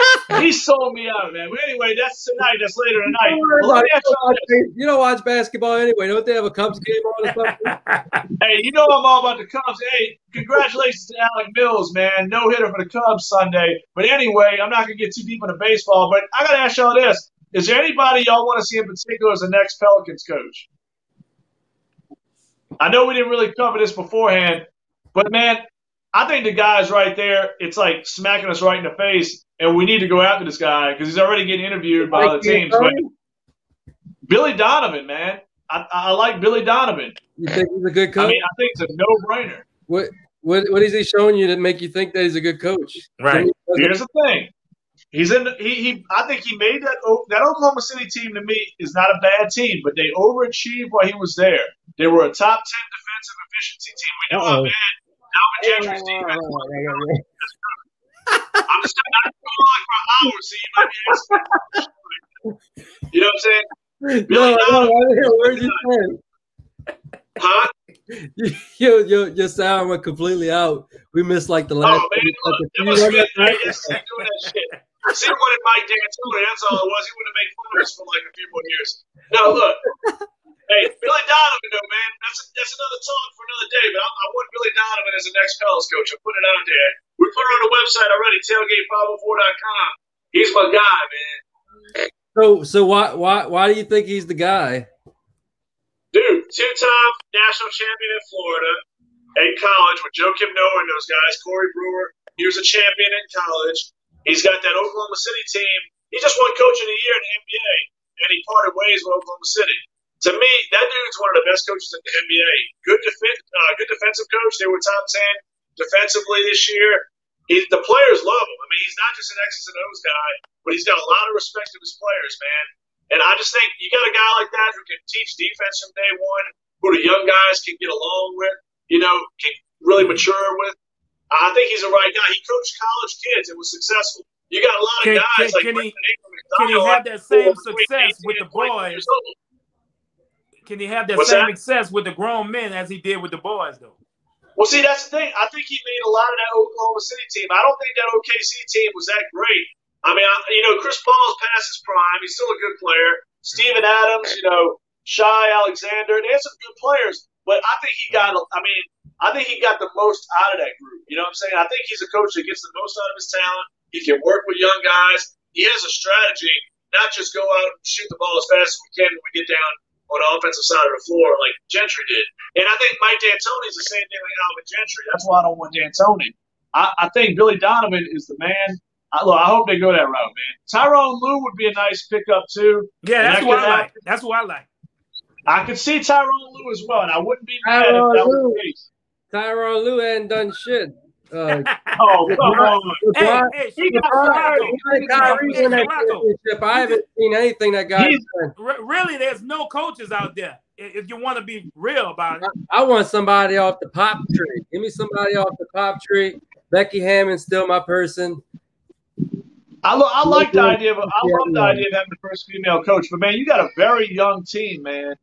he sold me out, man. But anyway, that's tonight. That's later tonight. You Well, let don't watch, you don't watch basketball anyway. Don't they have a Cubs game on or something? Hey, you know I'm all about the Cubs. Hey, congratulations to Alec Mills, man. No hitter for the Cubs Sunday. But anyway, I'm not gonna get too deep into baseball. But I gotta ask y'all this: Is there anybody y'all want to see in particular as the next Pelicans coach? I know we didn't really cover this beforehand, but man, I think the guy's right there. It's like smacking us right in the face, and we need to go after this guy because he's already getting interviewed by other teams. But Billy Donovan, man, I, I like Billy Donovan. You think he's a good coach? I mean, I think it's a no-brainer. what what what is he showing you to make you think that he's a good coach? Right. Here's the thing. He's in. He, he. I think he made that. That Oklahoma City team to me is not a bad team, but they overachieved while he was there. They were a top ten defensive efficiency team. We know how bad Alvin Gentry's defense. I'm just not going on for hours, so you might be asking. You know what I'm saying? No, no, I didn't hear a word you said. Huh? Your, your, your sound went completely out. We missed like the oh, last. Oh man, look, that the was few good. minutes. Yes, doing that shit. See what it Mike D'Antoni, that's all it was. He would have made fun of us for like a few more years. Now look. Hey, Billy Donovan, though, man, that's that's another talk for another day. But I, I want Billy Donovan as the next Pels coach. I put it out there. We put it on the website already, tailgate504.com. He's my guy, man. So so why why why do you think he's the guy? Dude, two-time national champion in Florida in college with Joakim Noah and those guys, Corey Brewer. He was a champion in college. He's got that Oklahoma City team. He just won Coach of the Year in the NBA, and he parted ways with Oklahoma City. To me, that dude's one of the best coaches in the NBA. Good, defen- uh, good defensive coach. They were top ten defensively this year. He, the players love him. I mean, he's not just an X's and O's guy, but he's got a lot of respect of his players, man. And I just think you got a guy like that who can teach defense from day one, who the young guys can get along with, you know, can really mature with. I think he's the right guy. He coached college kids and was successful. You got a lot of Can- guys can- like can he- can he have that same success with the boys? Can he have that What's same that? success with the grown men as he did with the boys, though? Well, see, that's the thing. I think he made a lot of that Oklahoma City team. I don't think that OKC team was that great. I mean, I, you know, Chris Paul's past his prime. He's still a good player. Steven Adams, you know, Shai Alexander. They have some good players, but I think he got. I mean, I think he got the most out of that group. You know what I'm saying? I think he's a coach that gets the most out of his talent. He can work with young guys. He has a strategy, not just go out and shoot the ball as fast as we can when we get down on the offensive side of the floor like Gentry did. And I think Mike D'Antoni's the same thing like Alvin Gentry. That's why I don't want D'Antoni. I, I think Billy Donovan is the man. I, look, I hope they go that route, man. Tyronn Lue would be a nice pickup too. Yeah, that's what I like. That's what I like. I could see Tyronn Lue as well, and I wouldn't be mad if Tyronn that was Lue. the case. Tyronn Lue hadn't done shit. Uh, Oh, come on. hey, hey, He got LeBron- fired. LeBron Kyrie won that championship. I haven't seen anything that guy He's- done. Re- really, there's no coaches out there. If you want to be real about it, I want somebody off the pop tree. Give me somebody off the pop tree. Becky Hammon's still my person. I, lo- I like the idea of I love the idea of having the first female coach, but man, you got a very young team, man.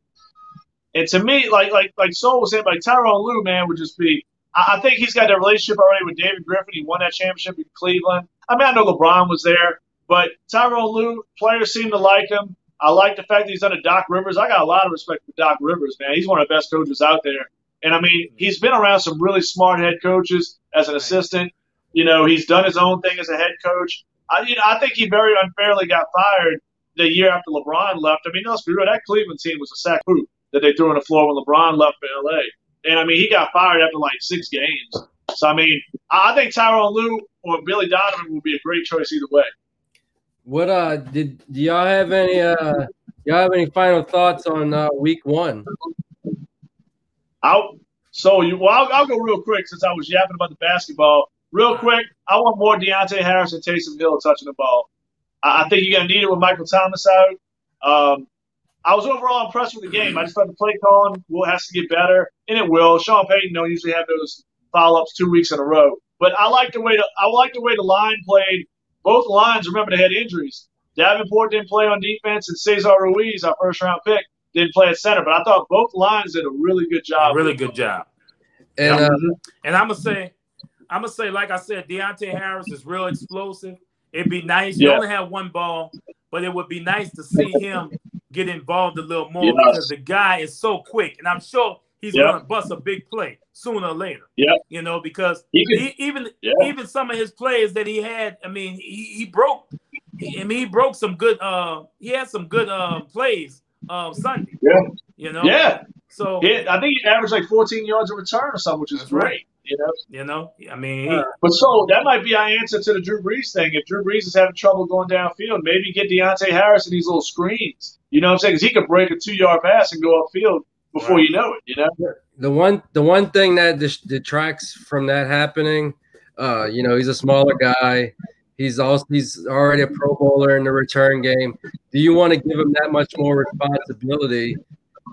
And to me, like like like Soul was saying, like Tyronn Lue, man, would just be. I, I think he's got that relationship already with David Griffin. He won that championship in Cleveland. I mean, I know LeBron was there, but Tyronn Lue, players seem to like him. I like the fact that he's under Doc Rivers. I got a lot of respect for Doc Rivers, man. He's one of the best coaches out there. And I mean, he's been around some really smart head coaches as an assistant. You know, he's done his own thing as a head coach. I, you know, I think he very unfairly got fired the year after LeBron left. I mean, let's be real, that Cleveland team was a sack hoop that they threw on the floor when LeBron left for LA. And I mean, he got fired after like six games. So I mean, I think Tyronn Lue or Billy Donovan would be a great choice either way. What uh did do y'all have any uh y'all have any final thoughts on uh week one? I'll, so you, well, I'll, I'll go real quick since I was yapping about the basketball. Real quick, I want more Deonte Harris and Taysom Hill touching the ball. I, I think you're gonna need it with Michael Thomas out. Um, I was overall impressed with the game. I just thought the play calling will has to get better, and it will. Sean Payton don't usually have those follow ups two weeks in a row, but I like the way the, I like the way the line played. Both lines, remember, they had injuries. Davenport didn't play on defense, and Cesar Ruiz, our first round pick, didn't play at center. But I thought both lines did a really good job. really good job. And uh, And I'm gonna say, I'm gonna say, like I said, Deonte Harris is real explosive. It'd be nice. You Yeah. only have one ball, but it would be nice to see him get involved a little more Yes. because the guy is so quick, and I'm sure he's Yeah. gonna bust a big play sooner or later. Yeah. You know, because He could- he, even even some of his plays that he had, I mean, he, he broke. I mean, he broke some good. Uh, he had some good uh, plays uh, Sunday. Yeah. You know. Yeah. So Yeah, I think he averaged like 14 yards a return or something, which is That's right. Great. You know, you know, I mean, he- Uh, but so that might be our answer to the Drew Brees thing. If Drew Brees is having trouble going downfield, maybe get Deonte Harris in these little screens. You know what I'm saying? Because he could break a two-yard pass and go upfield before Right. you know it. You know? the one the one thing that dis- detracts from that happening, uh, you know, he's a smaller guy. He's also he's already a Pro Bowler in the return game. Do you want to give him that much more responsibility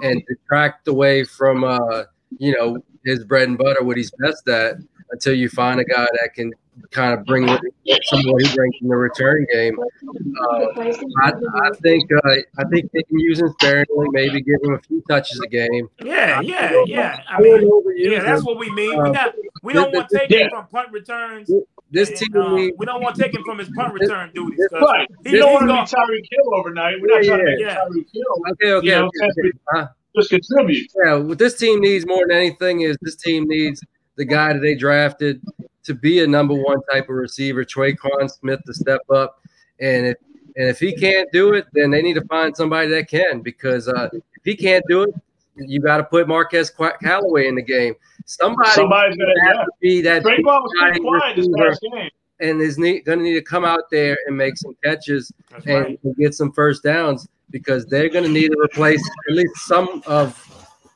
and detract away from uh, you know, his bread and butter, what he's best at, until you find a guy that can kind of bring what- some of what he brings in the return game? Uh, I, I think uh, I think they can use him sparingly, maybe give him a few touches a game. yeah, yeah, yeah. I mean, yeah, that's what we mean. Uh, We not, we don't want to take him from punt returns. This and, team uh, needs we don't want to take him from his punt return duties. Right. He, You don't want to he's be gonna- Tyreek Hill overnight. We're not trying to make Yeah. Tyreek Hill. Okay, okay, You know, okay, okay. Uh, Just contribute. yeah, what this team needs more than anything is this team needs the guy that they drafted to be a number one type of receiver, Tre'Quan Smith, to step up. And if and if he can't do it, then they need to find somebody that can. Because uh, if he can't do it, you got to put Marquez Callaway in the game. Somebody Somebody's gonna. has Yeah. to be that Tre'Quan was guy quiet game. and is need, going to need to come out there and make some catches That's and, right. and get some first downs because they're going to need to replace at least some of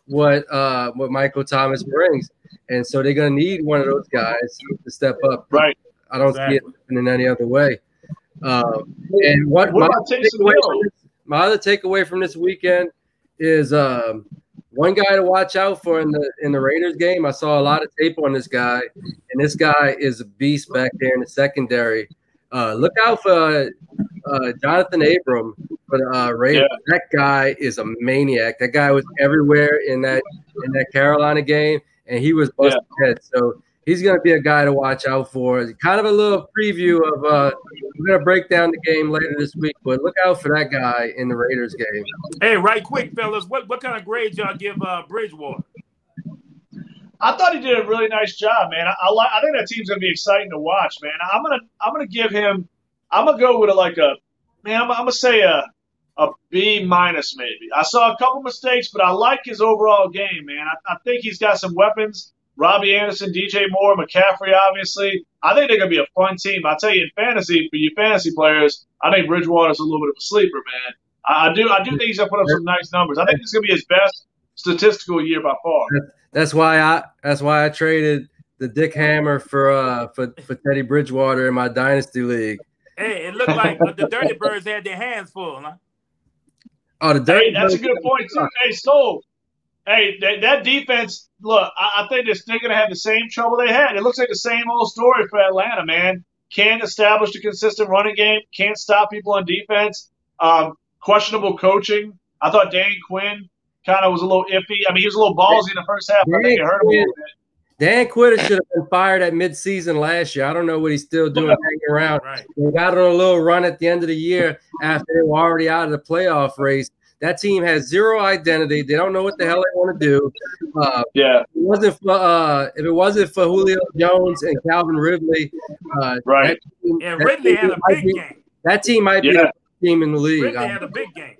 what uh, what Michael Thomas brings, and so they're going to need one of those guys to step up. Right. I don't see it in any other way. Um, and what, What my, takeaway this, my other takeaway from this weekend is um, one guy to watch out for in the in the Raiders game. I saw a lot of tape on this guy, and this guy is a beast back there in the secondary. Uh, look out for uh, Johnathan Abram for the uh, Raiders. That guy is a maniac. That guy was everywhere in that in that Carolina game, and he was busting heads. So he's going to be a guy to watch out for. Kind of a little preview of. Uh, we're going to break down the game later this week, but look out for that guy in the Raiders game. Hey, right quick, fellas. What what kind of grade y'all give uh, Bridgewater? I thought he did a really nice job, man. I, I like. I think that team's gonna be exciting to watch, man. I'm gonna. I'm gonna give him. I'm gonna go with a, like a. Man, I'm, I'm gonna say a. A B minus maybe. I saw a couple mistakes, but I like his overall game, man. I, I think he's got some weapons. Robbie Anderson, DJ Moore, McCaffrey, obviously. I think they're gonna be a fun team. I tell you, in fantasy, for you fantasy players, I think Bridgewater's a little bit of a sleeper, man. I, I do. I do think he's gonna put up some nice numbers. I think it's gonna be his best statistical year by far. That's why I. That's why I traded the Dick Hammer for uh for, for Teddy Bridgewater in my dynasty league. Hey, it looked like the Dirty Birds had their hands full, huh? Oh, the dirty Hey, that's a good point too. Hey, Stove. Hey, that, that defense. Look, I, I think they're still going to have the same trouble they had. It looks like the same old story for Atlanta, man. Can't establish a consistent running game. Can't stop people on defense. Um, questionable coaching. I thought Dan Quinn kind of was a little iffy. I mean, he was a little ballsy in the first half. but I think it hurt him a little bit. Dan Quitter should have been fired at midseason last year. I don't know what he's still doing hanging around. Right. They got on a little run at the end of the year after they were already out of the playoff race. That team has zero identity. They don't know what the hell they want to do. Uh, Yeah, if it wasn't for uh, if it wasn't for Julio Jones and Calvin Ridley, uh, right. that team, And Ridley had a might big be- game. That team might be the team in the league. Ridley had a big game.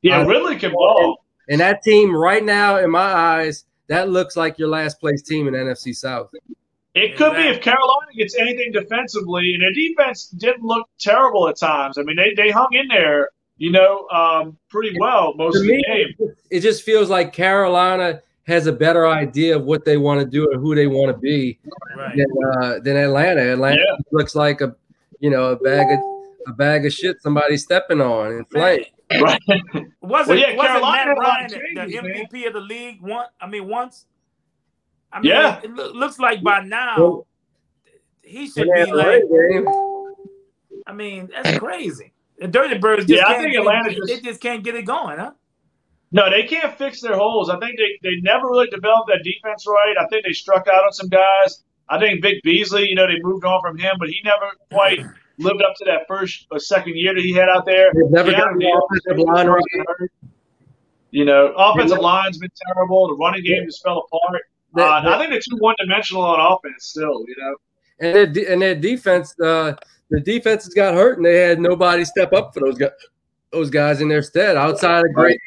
Yeah, Ridley can ball. and that team right now, in my eyes, that looks like your last place team in NFC South. It could be if Carolina gets anything defensively, and their defense didn't look terrible at times. I mean, they, they hung in there, you know, um, pretty well most To of the me, game. it just feels like Carolina has a better idea of what they want to do and who they want to be Right. than uh, than Atlanta. Atlanta Yeah. looks like a you know a bag of a bag of shit somebody's stepping on in flight. Right. Wasn't, Well, yeah, wasn't Carolina Matt had a lot Ryan of the changes, man. MVP of the league one? I mean, once. I mean, Yeah. it loo- looks like by now Well, he should in be like. away game, I mean, that's crazy. The Dirty Birds just Yeah, I think Atlanta it, just- they just can't get it going, huh? No, they can't fix their holes. I think they, they never really developed that defense right. I think they struck out on some guys. I think Vic Beasley, you know, they moved on from him, but he never quite lived up to that first or second year that he had out there. They've never Keanu gotten the offensive line right. You know, offensive Yeah. line's been terrible. The running game just fell apart. They- Uh, they- I think they're too one dimensional on offense still. You know, and their de- and their defense, uh, the defense has got hurt, and they had nobody step up for those guys. Those guys in their stead, outside of Grady,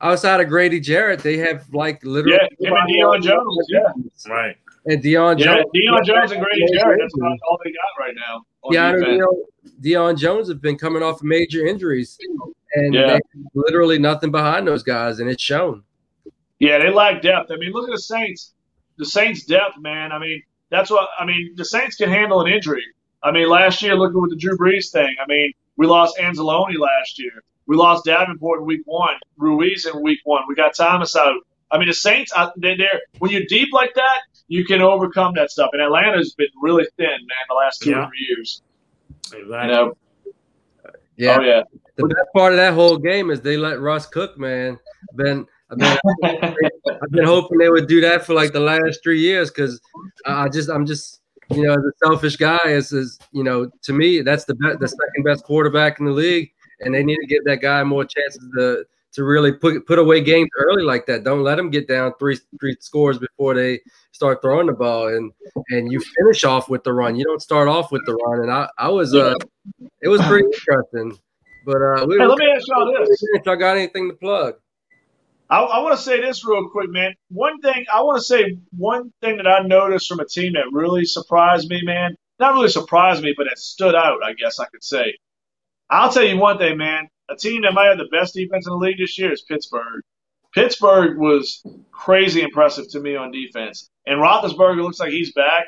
outside of Grady Jarrett, they have like literally Yeah, him and Deion. Jones, yeah. Right. And Deion yeah, Jones. Deion Jones and Grady Jarrett. That's about all they got right now. on Keanu defense. Neal, Deion Jones have been coming off major injuries, and Yeah. literally nothing behind those guys, and it's shown. Yeah, they lack depth. I mean, look at the Saints. The Saints' depth, man. I mean, that's what I mean. The Saints can handle an injury. I mean, last year, looking at with the Drew Brees thing. I mean, we lost Anzalone last year. We lost Davenport in week one. Ruiz in week one. We got Thomas out. I mean, the Saints, they- they're when you're deep like that, you can overcome that stuff. And Atlanta's been really thin, man, the last two Yeah. or three years. Exactly. You know? Yeah, Oh yeah. the best part of that whole game is they let Russ cook. Man, been I've been, I've been hoping they would do that for like the last three years because I just I'm just you know as a selfish guy is is you know to me that's the best the second best quarterback in the league and they need to give that guy more chances to to really put put away games early like that. Don't let them get down three three scores before they start throwing the ball and and you finish off with the run. You don't start off with the run. And I I was uh it was pretty interesting. But uh, we Hey, let me ask y'all this. If I got anything to plug, I, I want to say this real quick, man. One thing I want to say, one thing that I noticed from a team that really surprised me, man. Not really surprised me, but it stood out. I guess I could say. I'll tell you one thing, man. A team that might have the best defense in the league this year is Pittsburgh. Pittsburgh was crazy impressive to me on defense, and Roethlisberger looks like he's back.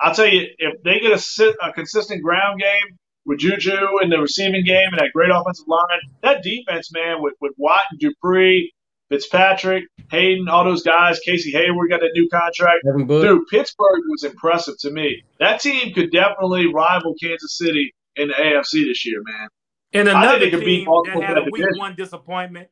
I'll tell you, if they get a, sit, a consistent ground game with Juju in the receiving game and that great offensive line, that defense, man, with, with Watt and Dupree, Fitzpatrick, Hayden, all those guys, Casey Hayward got that new contract. Dude, Pittsburgh was impressive to me. That team could definitely rival Kansas City in the AFC this year, man. And another they team Baltimore that had a week division. one disappointment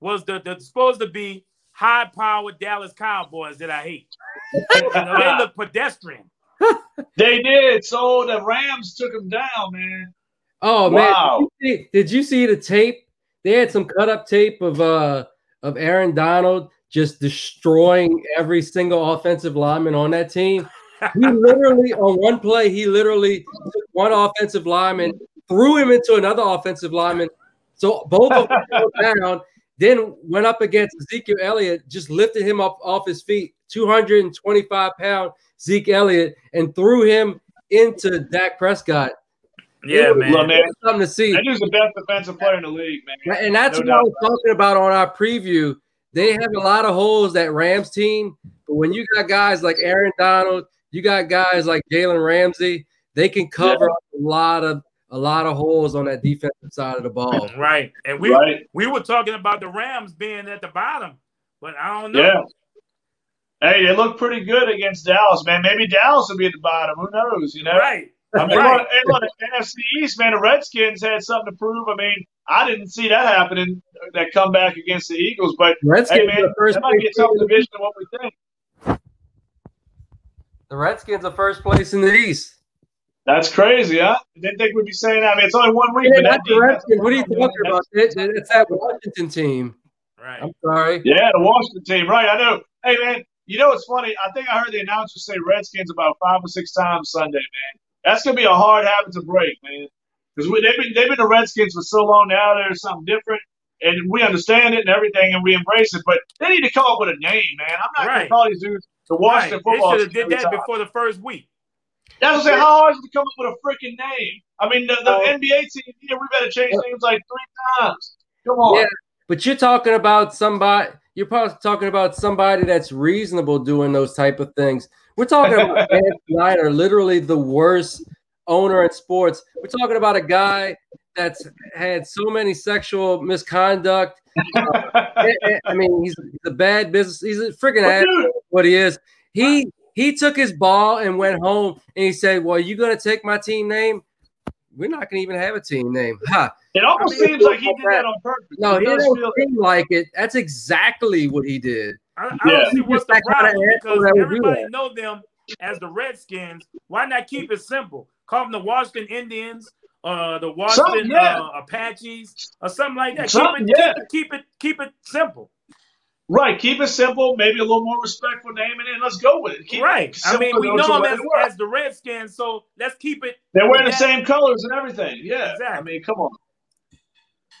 was the, the supposed to be high powered Dallas Cowboys that I hate. You know, they look pedestrian. They did. So the Rams took them down, man. Oh Wow. man, did you, see, did you see the tape? They had some cut up tape of uh of Aaron Donald just destroying every single offensive lineman on that team. He literally on one play, he literally took one offensive lineman, threw him into another offensive lineman. So both of them down, then went up against Ezekiel Elliott, just lifted him up off his feet, 225 pound Zeke Elliott, and threw him into Dak Prescott. Yeah, It man. Well, man, something to see. that dude's the best defensive player in the league, man. And that's No what I was talking about on our preview. They have a lot of holes that Rams team, but when you got guys like Aaron Donald, you got guys like Jalen Ramsey, they can cover up a lot of a lot of holes on that defensive side of the ball. Right. And we Right? we were talking about the Rams being at the bottom, but I don't know. Yeah. Hey, they look pretty good against Dallas, man. Maybe Dallas will be at the bottom. Who knows? You know. Right. I mean, Right. look, hey, look, the NFC East, man, the Redskins had something to prove. I mean, I didn't see that happening, that comeback against the Eagles. But Redskins hey, man, the first that might be a tough team in the division than what we think. The Redskins are first place in the East. That's crazy, huh? Didn't think we'd be saying that. I mean, it's only one week, Yeah, but that not the Redskins. What are you talking about? It- It's that Washington team. Right. I'm sorry. Yeah, the Washington team, right? I know. Hey, man, you know what's funny? I think I heard the announcer say Redskins about five or six times Sunday, man. That's gonna be a hard habit to break, man. Because they've been they've been the Redskins for so long now. There's something different, and we understand it and everything, and we embrace it. But they need to come up with a name, man. I'm not Right. gonna call these dudes the Right. Washington They should have did that time. before the first week. That's what I'm saying. How hard is it to come up with a freaking name? I mean, the, the Oh. NBA team here, we've had to change names like three times. Come on. Yeah. But you're talking about somebody. You're probably talking about somebody that's reasonable doing those type of things. We're talking about Dan Snyder, literally the worst owner in sports. We're talking about a guy that's had so many sexual misconduct. I uh, I mean, he's a bad business. He's a freaking asshole. What he is. He he took his ball and went home and he said, "Well, you gonna take my team name? We're not gonna even have a team name." Ha. it almost I mean, seems like he did that on purpose. No, It he does don't feel- seem like it. That's exactly what he did. I, I Yeah. don't see what's the problem because that would do everybody that. know them as the Redskins. Why not keep it simple? Call them the Washington Indians uh, the Washington yeah. uh, Apaches, or something like that. Keep Something, it, yeah. keep it, keep it, keep it simple. Right. Keep it simple. Maybe a little more respectful naming it. Let's go with it. Keep right. It I mean, we know them as, as the Redskins, so let's keep it. They're wearing the same colors and everything. Yeah. Exactly. I mean, come on.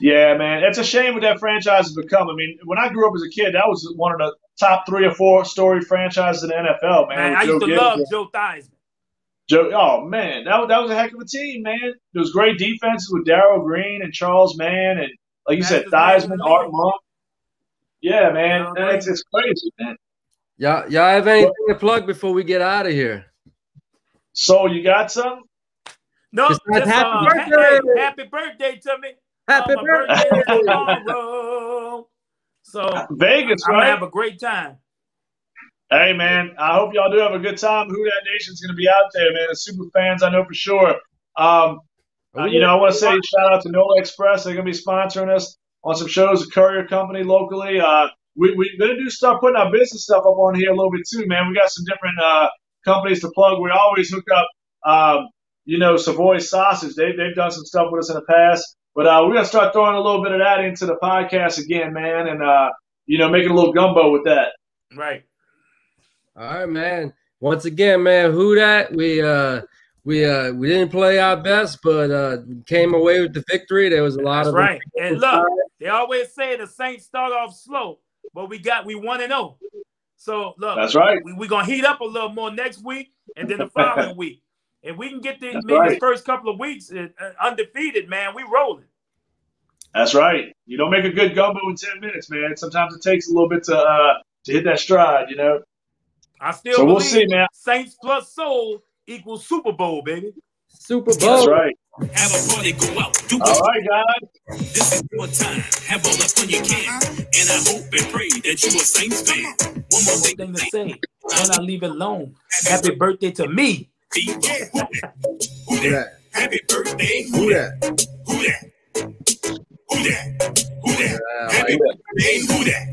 Yeah, man. It's a shame what that franchise has become. I mean, when I grew up as a kid, that was one of the top three or four story franchises in the NFL, man. Man, I used to Gibbs love and Joe Theismann. Joe, oh man, that was, that was a heck of a team, man. There was great defenses with Darrell Green and Charles Mann and like you said, Fastest Theismann, Art. Monk. Yeah, man, Darrell And it's, Green. it's crazy, man. Y'all, y'all have anything to plug before we get out of here? So you got some? No, Just just, happy uh, birthday. Hey, happy birthday to me. Happy Uh, my birthday! is tomorrow. So Vegas, I'm gonna right? have a great time. Hey man, I hope y'all do have a good time. Who that nation's going to be out there, man. The super fans, I know for sure. Um, uh, you know, I want to say shout out to Nola Express. They're going to be sponsoring us on some shows. A courier company locally. Uh, we we're going to do stuff, putting our business stuff up on here a little bit too, man. We got some different uh, companies to plug. We always hook up. Um, you know, Savoy Sausage. They they've done some stuff with us in the past, but uh, we're going to start throwing a little bit of that into the podcast again, man, and uh, you know, making a little gumbo with that. Right. All right, man. Once again, man, who that? We uh we uh we didn't play our best, but uh came away with the victory. There was a lot That's of right. And look, they always say the Saints start off slow, but we got we one and zero. So look, That's right. we we gonna heat up a little more next week and then the following week. If we can get the That's maybe the right. first couple of weeks uh, uh, undefeated, man, we rolling. That's right. You don't make a good gumbo in ten minutes, man. Sometimes it takes a little bit to uh, to hit that stride, you know. I still So we'll see, man. Saints plus soul equals Super Bowl, baby. Super Bowl. That's right. Have a party, go out, do All what right, guys. This is your time. Have all the fun you can. And I hope and pray that you a Saints fan. One more thing thing to to say. say, and I leave it alone. Happy birthday to me. Who that? Who that? Happy birthday. Who Who that? that? Who that? Who that? Who that? Yeah, Happy like birthday. Who that?